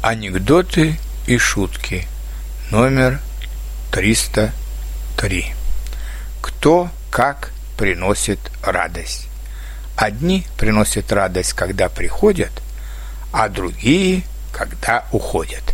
Анекдоты и шутки. Номер 303. Кто как приносит радость? Одни приносят радость, когда приходят, а другие, когда уходят.